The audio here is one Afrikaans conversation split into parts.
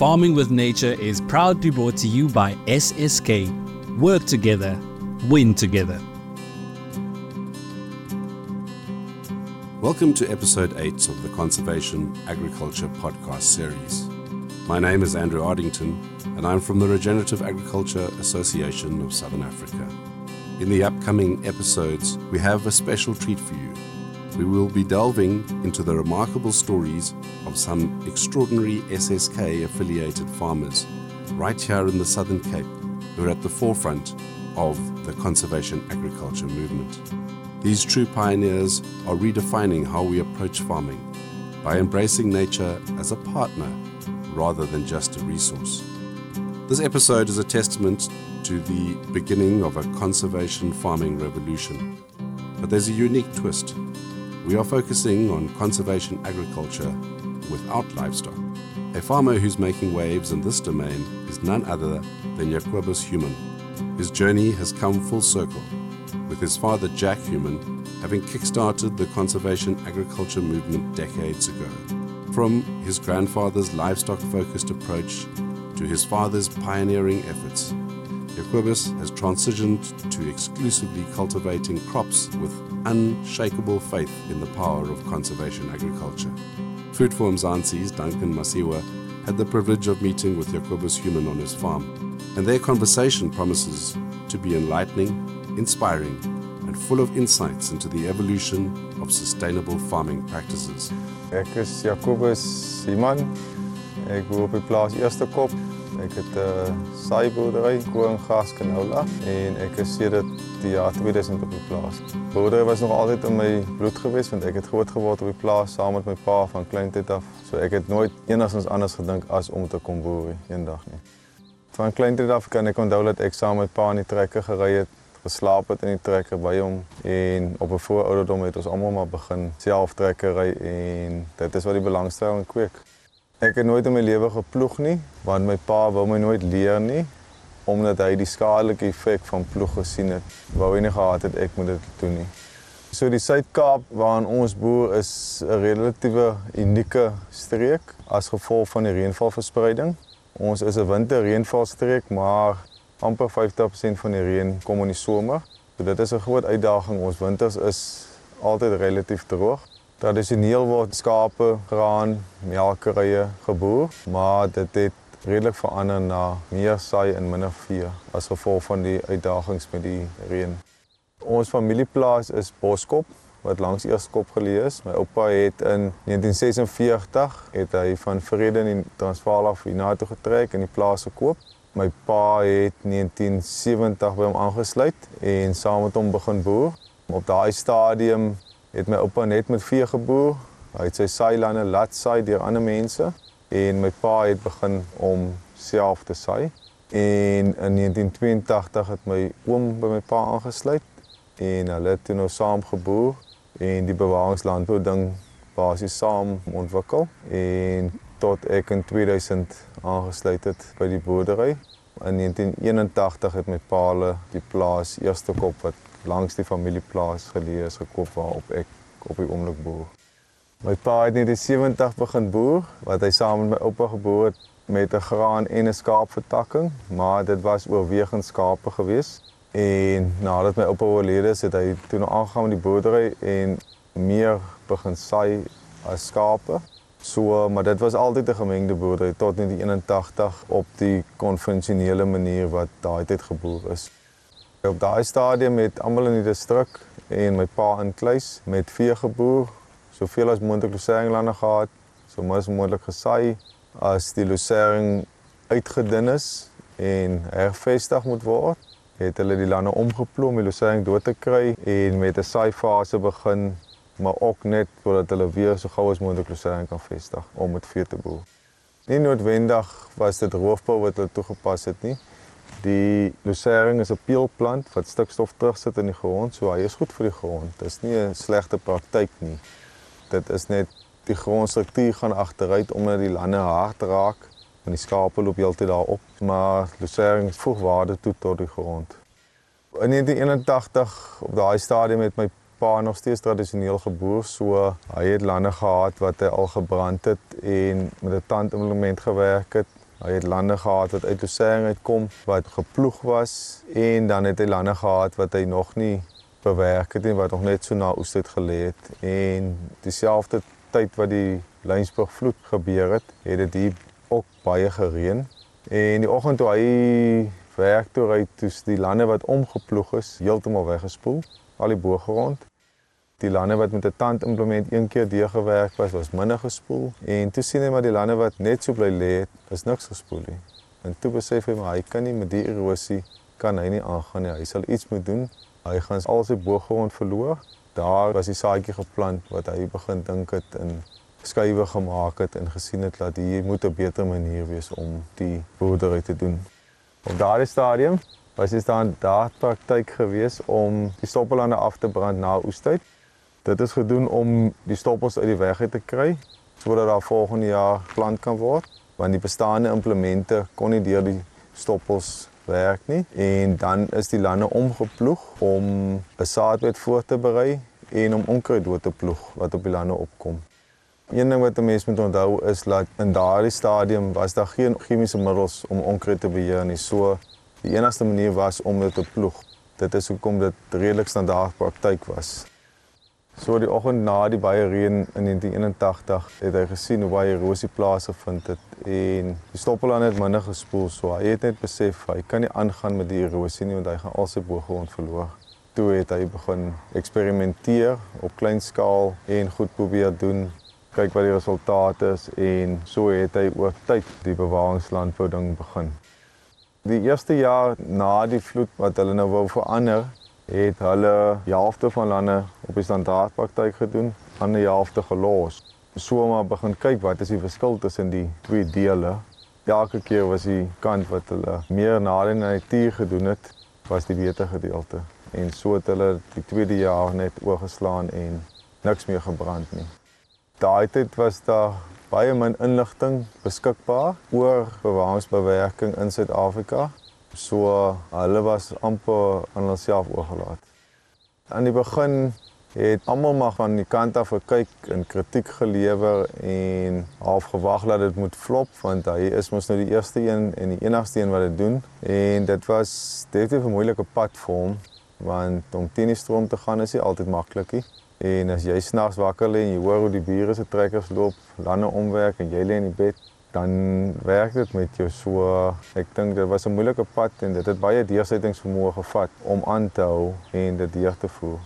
Farming with Nature is proudly brought to you by SSK. Work together, win together. Welcome to episode 8 of the Conservation Agriculture podcast series. My name is Andrew Ardington, and I'm from the Regenerative Agriculture Association of Southern Africa. In the upcoming episodes, we have a special treat for you. We will be delving into the remarkable stories of some extraordinary SSK affiliated farmers right here in the Southern Cape who are at the forefront of the conservation agriculture movement. These true pioneers are redefining how we approach farming by embracing nature as a partner rather than just a resource. This episode is a testament to the beginning of a conservation farming revolution. But there's a unique twist. We are focusing on conservation agriculture without livestock. A farmer who's making waves in this domain is none other than Jacobus Human. His journey has come full circle, with his father Jack Human having kickstarted the conservation agriculture movement decades ago. From his grandfather's livestock focused approach to his father's pioneering efforts, Jacobus has transitioned to exclusively cultivating crops with unshakable faith in the power of conservation agriculture. Food for Mzansi's Duncan Masiwa had the privilege of meeting with Jacobus Human on his farm, and their conversation promises to be enlightening, inspiring, and full of insights into the evolution of sustainable farming practices. Ek is Jacobus Simon. Ek op die plaas Eerste Kop. Ek het 'n uh, saaiboerdery, koring, gas, canola en ek is sedert die jaar 2000 op die plaas. Boerdery was nog altyd in my bloed gewees want ek het groot geword op die plaas saam met my pa van kleintyd af. So ek het nooit enigsins anders gedink as om te kom boer eendag nie. Van kleintyd af kan ek onthou dat ek saam met pa in die trekker gery het geslaap het in die trekker by hom en op 'n vroeë ouderdom het ons almal maar begin self trekker ry en dit is wat die belangstelling kweek. Ek het nooit in my lewe geploeg nie, want my pa wou my nooit leer nie omdat hy die skadelike effek van ploeg gesien het. Wou hy nie gehad het ek moet dit doen nie. So die Suid-Kaap waarin ons boer is 'n relatiewe unieke streek as gevolg van die reënvalverspreiding. Ons is 'n winterreënvalstreek, maar amper 50% van die reën kom in die somer. So dit is 'n groot uitdaging. Ons winters is altyd relatief droog. Tradisioneel word skape, graan, melkerye geboer, maar dit het redelik verander na meer saai en minder vee as gevolg van die uitdagings met die reën. Ons familieplaas is Boskop wat langs Eerskop geleë is. My oupa het in 1946 het hy van Vrede in Transvaal af hiernatoe getrek en die plaas gekoop. My pa het 1970 by hom aangesluit en saam met hom begin boer. Op daai stadium het my oupa net met vee geboer. Hy het sy saailande laat saai deur ander mense en my pa het begin om self te saai. En in 1982 het my oom by my pa aangesluit en hulle het toe nou saam geboer en die bewaringslandbou ding basies saam ontwikkel en tot ek in 2000 aangesluit het by die boerdery. In 1981 het my pa die plaas Eerste Kop wat langs die familieplaas geleë is gekoop waarop ek op die oomblik boer. My pa het in die 70 begin boer wat hy saam met my oupa geboer het met 'n graan en 'n skaapvertakking, maar dit was oorwegend skape gewees. En nadat my oupa oorlede is, het hy toe nou aangegaan met die boerdery en meer begin saai as skape. So, maar dit was altyd 'n gemengde boerdery tot in die 81 op die konvensionele manier wat daai tyd geboer is. Op daai stadium het almal in die distrik en my pa in kluis met vee geboer, soveel as moontlik loseringslande gehad, so min as moontlik gesaai as die losering uitgedun is en hervestig moet word het hulle die lande omgeplom om die losering dood te kry en met 'n saaifase begin maar ook net voordat hulle weer so gou as moontlik losering kan vestig om met vee te boer. Nie noodwendig was dit roofbou wat hulle toegepas het nie. Die lucering is 'n peelplant wat stikstof terugsit in die grond, so hy is goed vir die grond. Dit is nie 'n slegte praktyk nie. Dit is net die grondstruktuur gaan agteruit omdat die lande hard raak en die skape loop heeltyd daarop, maar lucering voeg waarde toe tot die grond. In 1981 op daai stadium het my pa nog steeds tradisioneel geboer, so hy het lande gehad wat hy al gebrand het en met 'n tandimplement gewerk het Hy het lande gehad wat uit Lusern uitkom wat geploeg was en dan het hy lande gehad wat hy nog nie bewerk het nie wat nog net so na oes het gelê het. En dieselfde tyd wat die Lynsburg vloed gebeur het, het dit hier ook baie gereën. En die oggend toe hy werk toe ry toe die lande wat omgeploeg is heeltemal weggespoel al die boogrond Die lande wat met 'n tandimplement een keer deurgewerk was, was minder gespoel en toe sien hy maar die lande wat net so bly lê het, is niks gespoel nie. En toe besef hy maar hy kan nie met die erosie kan hy nie aangaan nie. Hy sal iets moet doen. Hy gaan al sy boogrond verloor. Daar was die saadjie geplant wat hy begin dink het in skuwe gemaak het en gesien het dat hier moet 'n beter manier wees om die boerdery te doen. Op daardie stadium was dit dan daar praktyk gewees om die stoppelande af te brand na oestyd. Dit is gedoen om die stoppels uit die weg uit te kry sodat daar volgende jaar plant kan word want die bestaande implemente kon nie deur die stoppels werk nie en dan is die lande omgeploeg om 'n saadbed voor te berei en om onkruid dood te ploeg wat op die lande opkom. Een ding wat 'n mens moet onthou is dat in daardie stadium was daar geen chemiese middels om onkruid te beheer nie. So die enigste manier was om dit te ploeg. Dit is hoekom dit redelik standaard praktyk was. So die oggend na die baie reën in 1981 het hy gesien hoe baie erosie plaasgevind het en die stoppelaan het minder gespoel so hy het net besef hy kan nie aangaan met die erosie nie want hy gaan al sy boogrond verloor. Toe het hy begin eksperimenteer op klein skaal en goed probeer doen kyk wat die resultate is en so het hy oor tyd die bewaringslandbou ding begin. Die eerste jaar na die vloed wat hulle nou wou verander, het hulle die helfte van lande op die standaardpraktyk gedoen, ander helfte gelos. So maar begin kyk wat is die verskil tussen die twee dele. Elke keer was die kant wat hulle meer na die natuur gedoen het, was die beter gedeelte. En so het hulle die tweede jaar net oorgeslaan en niks meer gebrand nie. Daai tyd was daar baie min inligting beskikbaar oor bewaringsbewerking in Suid-Afrika. So hulle was amper aan hulself oorgelaat. Aan die begin het almal maar van die kant af gekyk en kritiek gelewer en half gewag dat dit moet flop want hy is mos nou die eerste een en die enigste een wat dit doen en dit was definitief 'n moeilike pad vir hom want om teen die stroom te gaan is nie altyd maklik nie. En as jy snags wakker lê en jy hoor hoe die bure se trekkers loop, lande omwerk en jy lê in die bed, dan werk dit met jou so. Ek dink dit was 'n moeilike pad en dit het baie deursettingsvermoë gevat om aan te hou en dit deur te voer.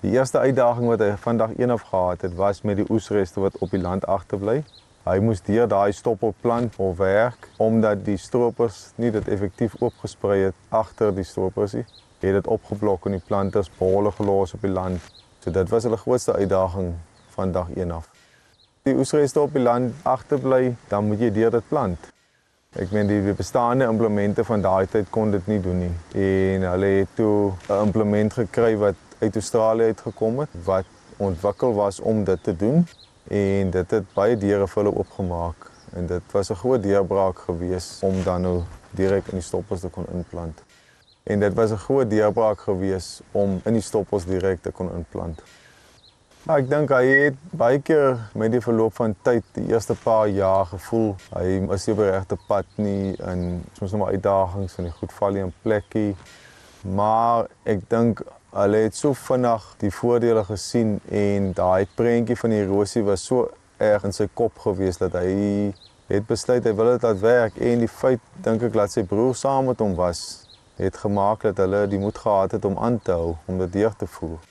Die eerste uitdaging wat hy vandag een af gehad het, was met die oesreste wat op die land agterbly. Hy moes deur daai stoppel plant of werk omdat die stroopers nie dit effektief oopgesprei het agter die stroopers nie. Het dit opgeblok en die plante is bolle gelos op die land. So dit was hulle grootste uitdaging van dag 1 af die oesreste op die land agterbly, dan moet jy deur dit plant. Ek meen die bestaande implemente van daai tyd kon dit nie doen nie. En hulle het toe 'n implement gekry wat uit Australië uitgekom het wat ontwikkel was om dit te doen en dit het baie deure vir hulle oopgemaak en dit was 'n groot deurbraak gewees om dan nou direk in die stoppels te kon inplant. En dit was 'n groot deurbraak gewees om in die stoppels direk te kon inplant. Ja, ek dink hy het baie keer met die verloop van tyd, die eerste paar jaar gevoel hy is nie op die regte pad nie en soms nog maar uitdagings en die goed val nie in plekkie. Maar ek dink hulle het so vinnig die voordele gesien en daai prentjie van die erosie was so erg in sy kop gewees dat hy het besluit hy wil dit laat werk en die feit dink ek dat sy broer saam met hom was het gemaak dat hulle die moed gehad het om aan te hou om dit deur te voer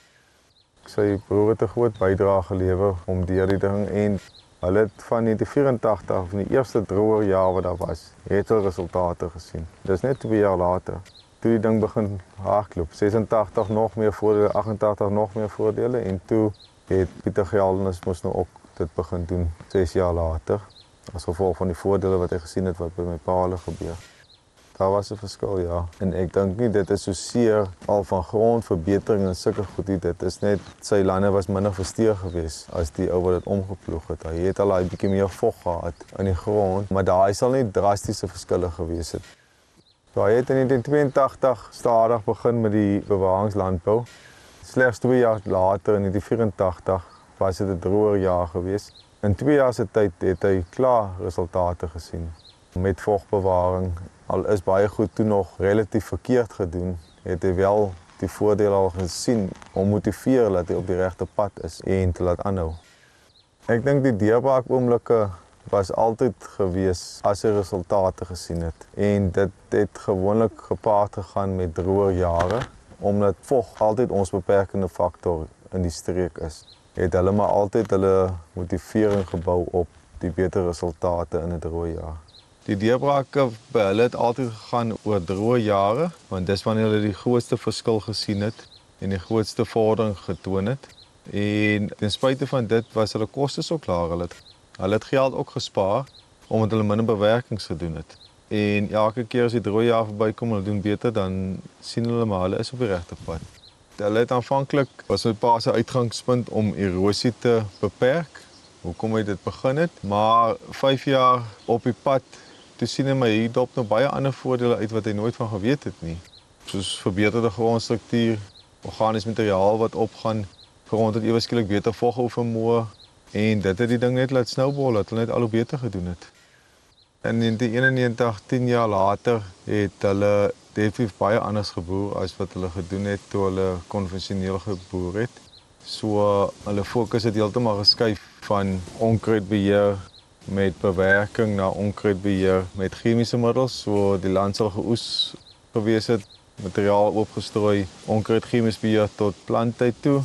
sy broer het 'n groot bydrae gelewer om deur die ding en hulle het van die 84 van die eerste droë jaar wat daar was, het hulle resultate gesien. Dis net 2 jaar later toe die ding begin hardloop. 86 nog meer voordele, 88 nog meer voordele en toe het Pieter Geldenus mos nou ook dit begin doen 6 jaar later as gevolg van die voordele wat hy gesien het wat by my pa hulle gebeur. Daar was 'n verskil, ja. En ek dink nie dit is so seer al van grondverbetering en sulke goed nie. Dit is net sy lande was minder versteeg geweest as die ou wat dit omgeploeg het. Hy het al 'n bietjie meer vog gehad in die grond, maar daai sal nie drastiese verskille gewees het. So hy het in 1982 stadig begin met die bewaringslandbou. Slegs 2 jaar later in 1984 was dit 'n droër jaar geweest. In 2 jaar se tyd het hy klaar resultate gesien. met vogbewaring. Al is baie goed toe nog relatief verkeerd gedoen, het hy wel die voordeel al gesien om motiveer dat hy op die regte pad is en te laat aanhou. Ek dink die deurbraak oomblikke was altyd gewees as hy resultate gesien het en dit het gewoonlik gepaard gegaan met droë jare omdat vog altyd ons beperkende faktor in die streek is. Het hulle maar altyd hulle motivering gebou op die beter resultate in 'n droë jaar. Die deurbrake by hulle het altyd gegaan oor droë jare, want dis wanneer hulle die grootste verskil gesien het en die grootste vordering getoon het. En ten spyte van dit was hulle kostes ook laag. Hulle het, hulle het geld ook gespaar omdat hulle minder bewerkings gedoen het. En elke keer as die droë jaar verbykom en hulle doen beter, dan sien hulle maar hulle is op die regte pad. Hulle het aanvanklik was 'n paar se uitgangspunt om erosie te beperk hoekom hy dit begin het, maar 5 jaar op die pad toe sien hy my hier dop nog baie ander voordele uit wat hy nooit van geweet het nie. Soos verbeterde grondstruktuur, organiese materiaal wat opgaan, grond het ewe skielik beter voghou vermoë en dit het die ding net laat snowball, dat hulle net al hoe beter gedoen het. In 1991, 10 jaar later, het hulle definitief baie anders geboer as wat hulle gedoen het toe hulle konvensioneel geboer het. So hulle fokus het heeltemal geskuif van onkruidbeheer met bewerking na onkruidbeheer met chemiese middels. So die land sal geoes gewees het, materiaal opgestrooi, onkruid chemies beheer tot planttyd toe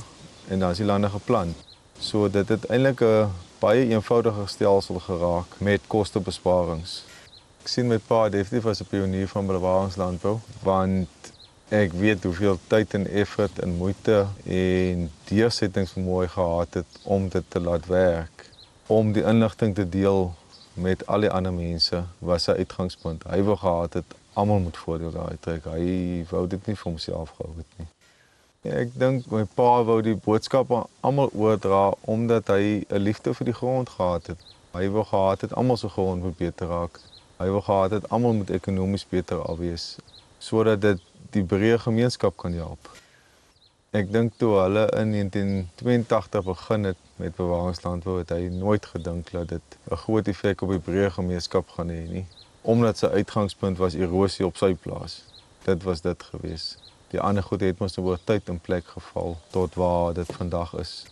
en dan is die lande geplant. So dit het eintlik 'n baie eenvoudiger stelsel geraak met kostebesparings. Ek sien my pa definitief as 'n pionier van bewaringslandbou want ek weet hoeveel tyd en effort en moeite en deursettingsvermoë gehad het om dit te laat werk om die inligting te deel met al die ander mense was sy uitgangspunt. Hy wou gehad het almal moet voordeel daaruit trek. Hy wou dit nie vir homself gehou het nie. Ek dink my pa wou die boodskap aan almal oordra omdat hy 'n liefde vir die grond gehad het. Hy wou gehad het almal se grond moet beter raak. Hy wou gehad het almal moet ekonomies beter alwees sodat dit die breë gemeenskap kan help. Ek dink toe hulle in 1982 begin het met bewaringslandbou het hy nooit gedink dat dit 'n groot effek op die breë gemeenskap gaan hê nie, omdat sy uitgangspunt was erosie op sy plaas. Dit was dit gewees. Die ander goed het mos oor tyd en plek geval tot waar dit vandag is.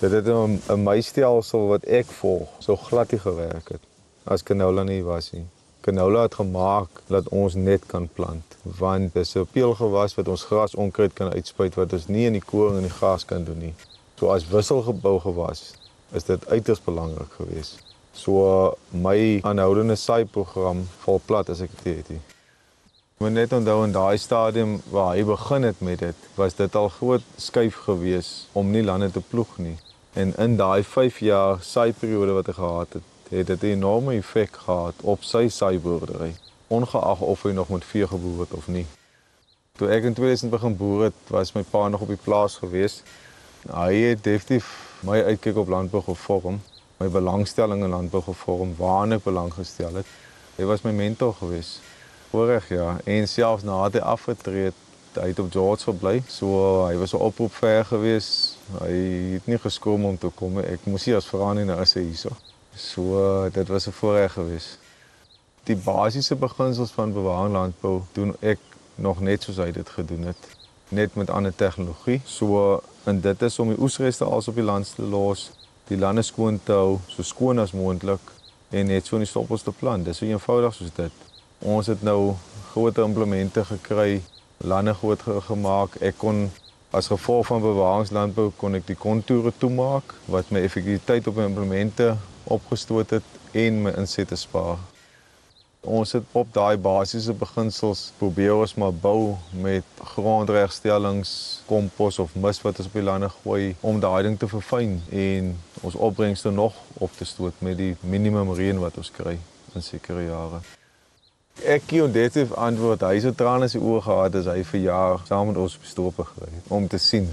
Dit het 'n meistelsel wat ek volg, so glad nie gewerk het as canola nie was nie. Canola het gemaak dat ons net kan plant want dis 'n peelgewas wat ons gras onkruid kan uitspuit wat ons nie in die koring en die gras kan doen nie. So as wisselgebou gewas is dit uiters belangrik geweest. So my aanhoudende saai program vol plat as ek dit het. Maar net onthou in daai stadium waar hy begin het met dit, was dit al groot skuif geweest om nie lande te ploeg nie. En in daai 5 jaar saai periode wat hy gehad het, het dit 'n enorme effek gehad op sy saaiboerdery, ongeag of hy nog met vee geboer het of nie. Toe ek in 2000 begin boer het, was my pa nog op die plaas gewees. Hy het definitief my uitkyk op landbou gevorm, my belangstelling in landbou gevorm, waarna ek belang gestel het. Hy was my mentor gewees. Vorig jaar en selfs na hy afgetree het, hy het op George gebly. So hy was 'n oproep ver gewees. Hy het nie geskoom om te kom. Ek moes hier as verandering na sy hierso. So dit was 'n voorreg geweest. Die basiese beginsels van bewaring landbou doen ek nog net soos hy dit gedoen het, net met ander tegnologie. So en dit is om die oesreste als op die land te los, die lande skoon te hou, so skoon as moontlik en net so in die stoppels te plant. Dis so eenvoudig soos dit. Ons het nou groot implemente gekry, lande groot gemaak. Ek kon as gevolg van bewaringslandbou kon ek die kontoure toemaak wat my effektiwiteit op my implemente opgestoot het en my insette spaar. Ons het op daai basiese beginsels probeer ons maar bou met grondregstellings, kompos of mis wat ons op die lande gooi om daai ding te verfyn en ons opbrengste nog op te stoot met die minimum reën wat ons kry in sekere jare. Ek kon definitief antwoord hy so trane sy oë gehad as hy vir jaar saam met ons op stope gery om te sien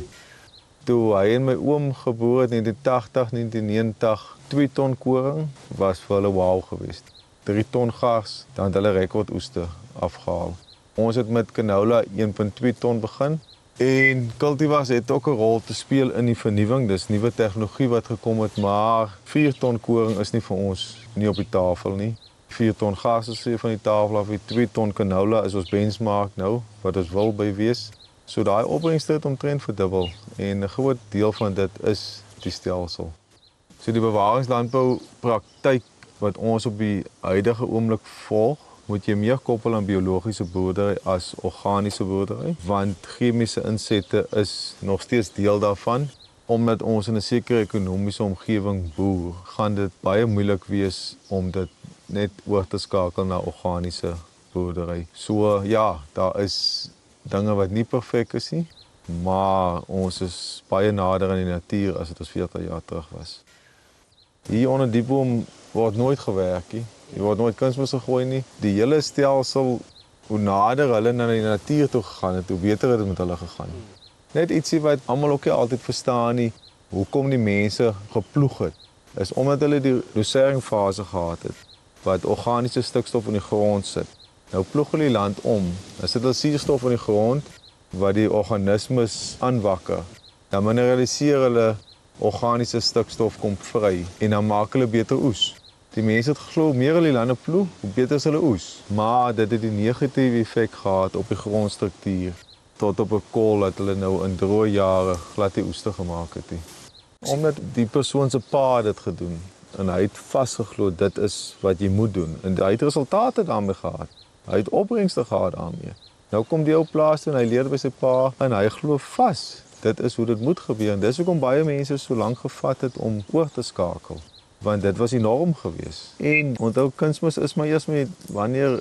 toe hy en my oom geboor het in 1980, 1990, 2 ton koring was vir hulle wow geweest. 3 ton gas, dan het hulle rekord oeste afgehaal. Ons het met canola 1.2 ton begin en cultivars het ook 'n rol te speel in die vernuwing. Dis nuwe tegnologie wat gekom het, maar 4 ton koring is nie vir ons nie op die tafel nie. 4 ton gas is van die tafel af, 2 ton canola is ons benchmark nou wat ons wil by wees. So daai opbrengste het omtrent verdubbel en 'n groot deel van dit is die stelsel. So die bewaringslandbou praktyk wat ons op die huidige oomblik volg, moet jy meer koppel aan biologiese boerdery as organiese boerdery, want chemiese insette is nog steeds deel daarvan. Omdat ons in 'n sekere ekonomiese omgewing boer, gaan dit baie moeilik wees om dit net oor te skakel na organiese boerdery. So ja, daar is dinge wat nie perfek is nie, maar ons is baie nader aan die natuur as dit ons 40 jaar terug was. Hier onder die boom word nooit gewerk nie. Jy word nooit kunsmis gegooi nie. Die hele stelsel hoe nader hulle na die natuur toe gegaan het, hoe beter het dit met hulle gegaan. Net ietsie wat almal ook nie altyd verstaan nie, hoekom die mense geploeg het, is omdat hulle die doseringfase gehad het wat organiese stikstof in die grond sit. Nou ploeg hulle die land om. Dan sit hulle suurstof in die grond wat die organismes aanwakker. Dan mineraliseer hulle organiese stikstof kom vry en dan maak hulle beter oes. Die mense het geglo meer hulle lande ploeg, hoe beter is hulle oes. Maar dit het 'n negatiewe effek gehad op die grondstruktuur tot op 'n kol dat hulle nou in droë jare glad nie oeste gemaak het nie. Omdat die persoon se pa dit gedoen en hy het vasgeglo dit is wat jy moet doen en hy het resultate daarmee gehad. Hy het opbrengste gehad daarmee. Nou kom die ou plaas toe en hy leer by sy pa en hy glo vas dit is hoe dit moet gebeur en dis hoekom baie mense so lank gevat het om oor te skakel want dit was enorm geweest. En onthou kunsmis is maar eers met wanneer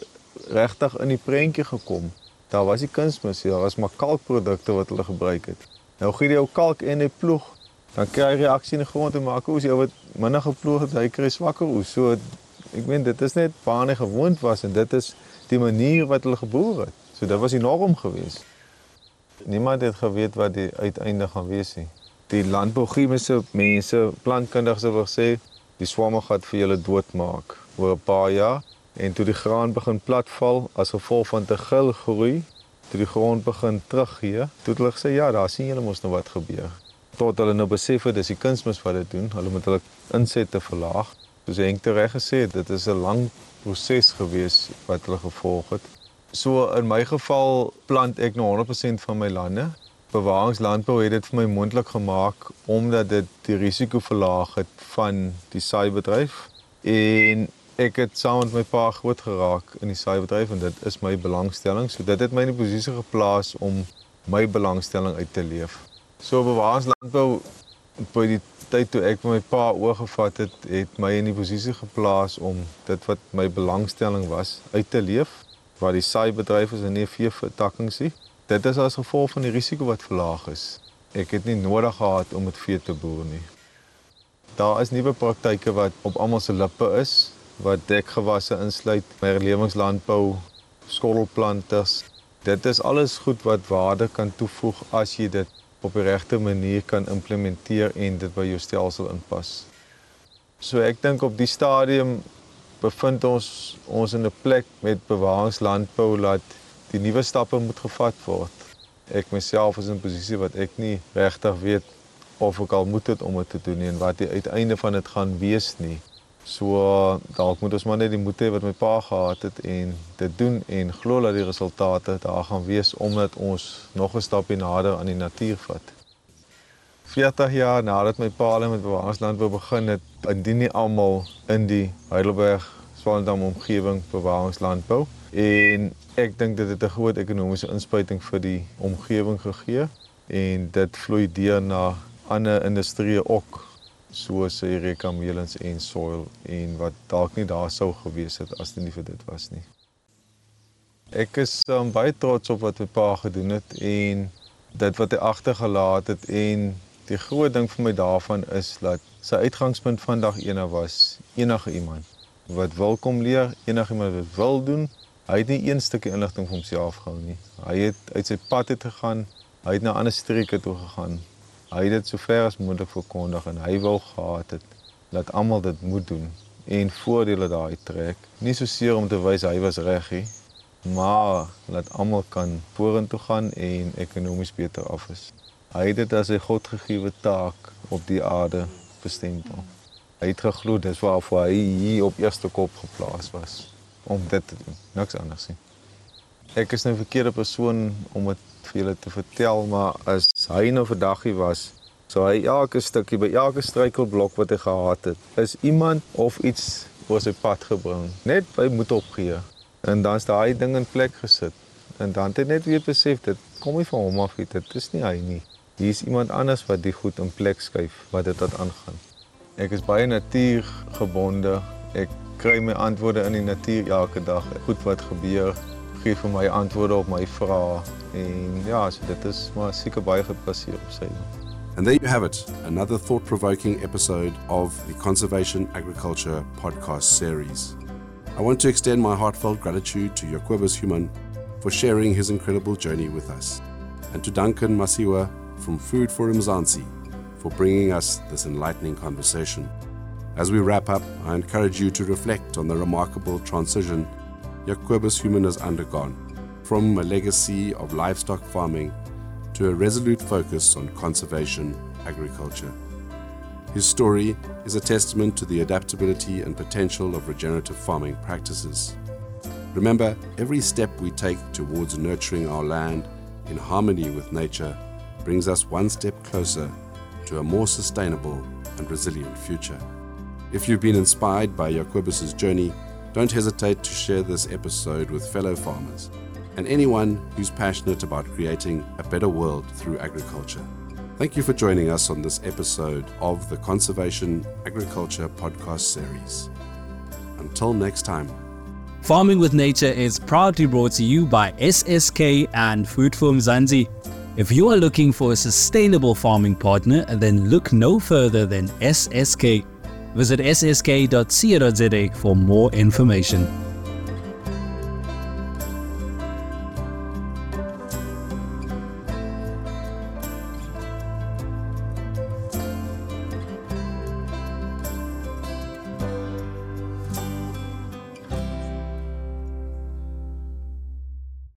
regtig in die prentjie gekom. Daar was die kunsmis, daar was maar kalkprodukte wat hulle gebruik het. Nou gee jy jou kalk in 'n ploeg, dan kry jy reaksie in die grond en maak oes jy wat minder geploeg het, hy kry swakker oes. So ek meen dit is net waar hy gewoond was en dit is die manier wat hulle geboer het. So dit was enorm geweest. Niemand het geweet wat die uiteinde gaan wees nie. Die landbouchemiese mense, plantkundiges het gesê die swamme gaan vir julle doodmaak oor 'n paar jaar en toe die graan begin platval as gevolg van te gil groei, toe die grond begin teruggee, toe het hulle gesê ja, daar sien julle mos nou wat gebeur. Tot hulle nou besef het dis die kunsmis wat dit doen, hulle moet hulle insette verlaag. Soos Henk reg gesê het, dit is 'n lang proses gewees wat hulle gevolg het. So in my geval plant ek nou 100% van my lande bewaringslandbou het dit vir my moontlik gemaak omdat dit die risiko verlaag het van die saaibedryf en ek het saam met my pa groot geraak in die saaibedryf en dit is my belangstelling. So dit het my in die posisie geplaas om my belangstelling uit te leef. So bewaringslandbou by die tyd toe ek my pa oorgevat het, het my in die posisie geplaas om dit wat my belangstelling was uit te leef waar die saaibedryf is en nie veevertakkings nie. Dit is as gevolg van die risiko wat verlaag is. Ek het nie nodig gehad om met vee te boer nie. Daar is nuwe praktyke wat op almal se lippe is wat dekgewasse insluit, herlewingslandbou, skottelplanters. Dit is alles goed wat waarde kan toevoeg as jy dit op die regte manier kan implementeer en dit by jou stelsel inpas. So ek dink op die stadium bevind ons ons in 'n plek met bewaringslandbou laat die nuwe stappe moet gevat word. Ek myself is in 'n posisie wat ek nie regtig weet of ek al moet dit om dit te doen nie en wat die uiteinde van dit gaan wees nie. So dalk moet ons maar net die moed hê wat my pa gehad het en dit doen en glo dat die resultate daar gaan wees omdat ons nog 'n stapie nader aan die natuur vat. 40 jaar nadat my pa met bewaringslandbou begin het, indien nie almal in die Heidelberg Swellendam omgewing bewaringslandbou en Ek dink dit het 'n groot ekonomiese inspuiting vir die omgewing gegee en dit vloei deur na ander industrieë ook soos Erika Melens en Soil en wat dalk nie daar sou gewees het as dit nie vir dit was nie. Ek is um, baie trots op wat my pa gedoen het en dit wat hy agtergelaat het en die groot ding vir my daarvan is dat sy uitgangspunt vandag ene was enige iemand wat wil kom leer, enige iemand wat wil doen Hy het nie een stukkie inligting vir homself gehou nie. Hy het uit sy pad uit gegaan. Hy het na ander streke toe gegaan. Hy het dit so ver as moontlik verkondig en hy wil gehad het dat almal dit moet doen en voordele daai trek. Nie so seer om te wys hy was reg nie, maar dat almal kan vorentoe gaan en ekonomies beter af is. Hy het dit as 'n godgegewe taak op die aarde bestempel. Hy het geglo dis waarvoor hy hier op eerste kop geplaas was om dit te doen, niks anders nie. Ek is nou 'n verkeerde persoon om dit vir julle te vertel, maar as hy nou verdaggie was, so hy elke stukkie by elke struikelblok wat hy gehad het, is iemand of iets oor sy pad gebring, net by moet opgee. En dan is daai ding in plek gesit. En dan het hy net weer besef dit kom nie van hom af nie, dit is nie hy nie. Hier is iemand anders wat die goed in plek skuif wat dit tot aangaan. Ek is baie natuurgebonde. Ek kry my antwoorde in die natuur elke dag. Goed wat gebeur, gee vir my antwoorde op my vrae en ja, so dit is maar seker baie gebaseer op sy. And there you have it, another thought provoking episode of the Conservation Agriculture podcast series. I want to extend my heartfelt gratitude to Jacobus Human for sharing his incredible journey with us, and to Duncan Masiwa from Food for Mzansi for bringing us this enlightening conversation. As we wrap up, I encourage you to reflect on the remarkable transition Jacobus Human has undergone from a legacy of livestock farming to a resolute focus on conservation agriculture. His story is a testament to the adaptability and potential of regenerative farming practices. Remember, every step we take towards nurturing our land in harmony with nature brings us one step closer to a more sustainable and resilient future. If you've been inspired by Jacobus's journey, don't hesitate to share this episode with fellow farmers and anyone who's passionate about creating a better world through agriculture. Thank you for joining us on this episode of the Conservation Agriculture podcast series. Until next time. Farming with Nature is proudly brought to you by SSK and Food for Mzansi. If you are looking for a sustainable farming partner, then look no further than SSK. Visit ssk.co.za for more information.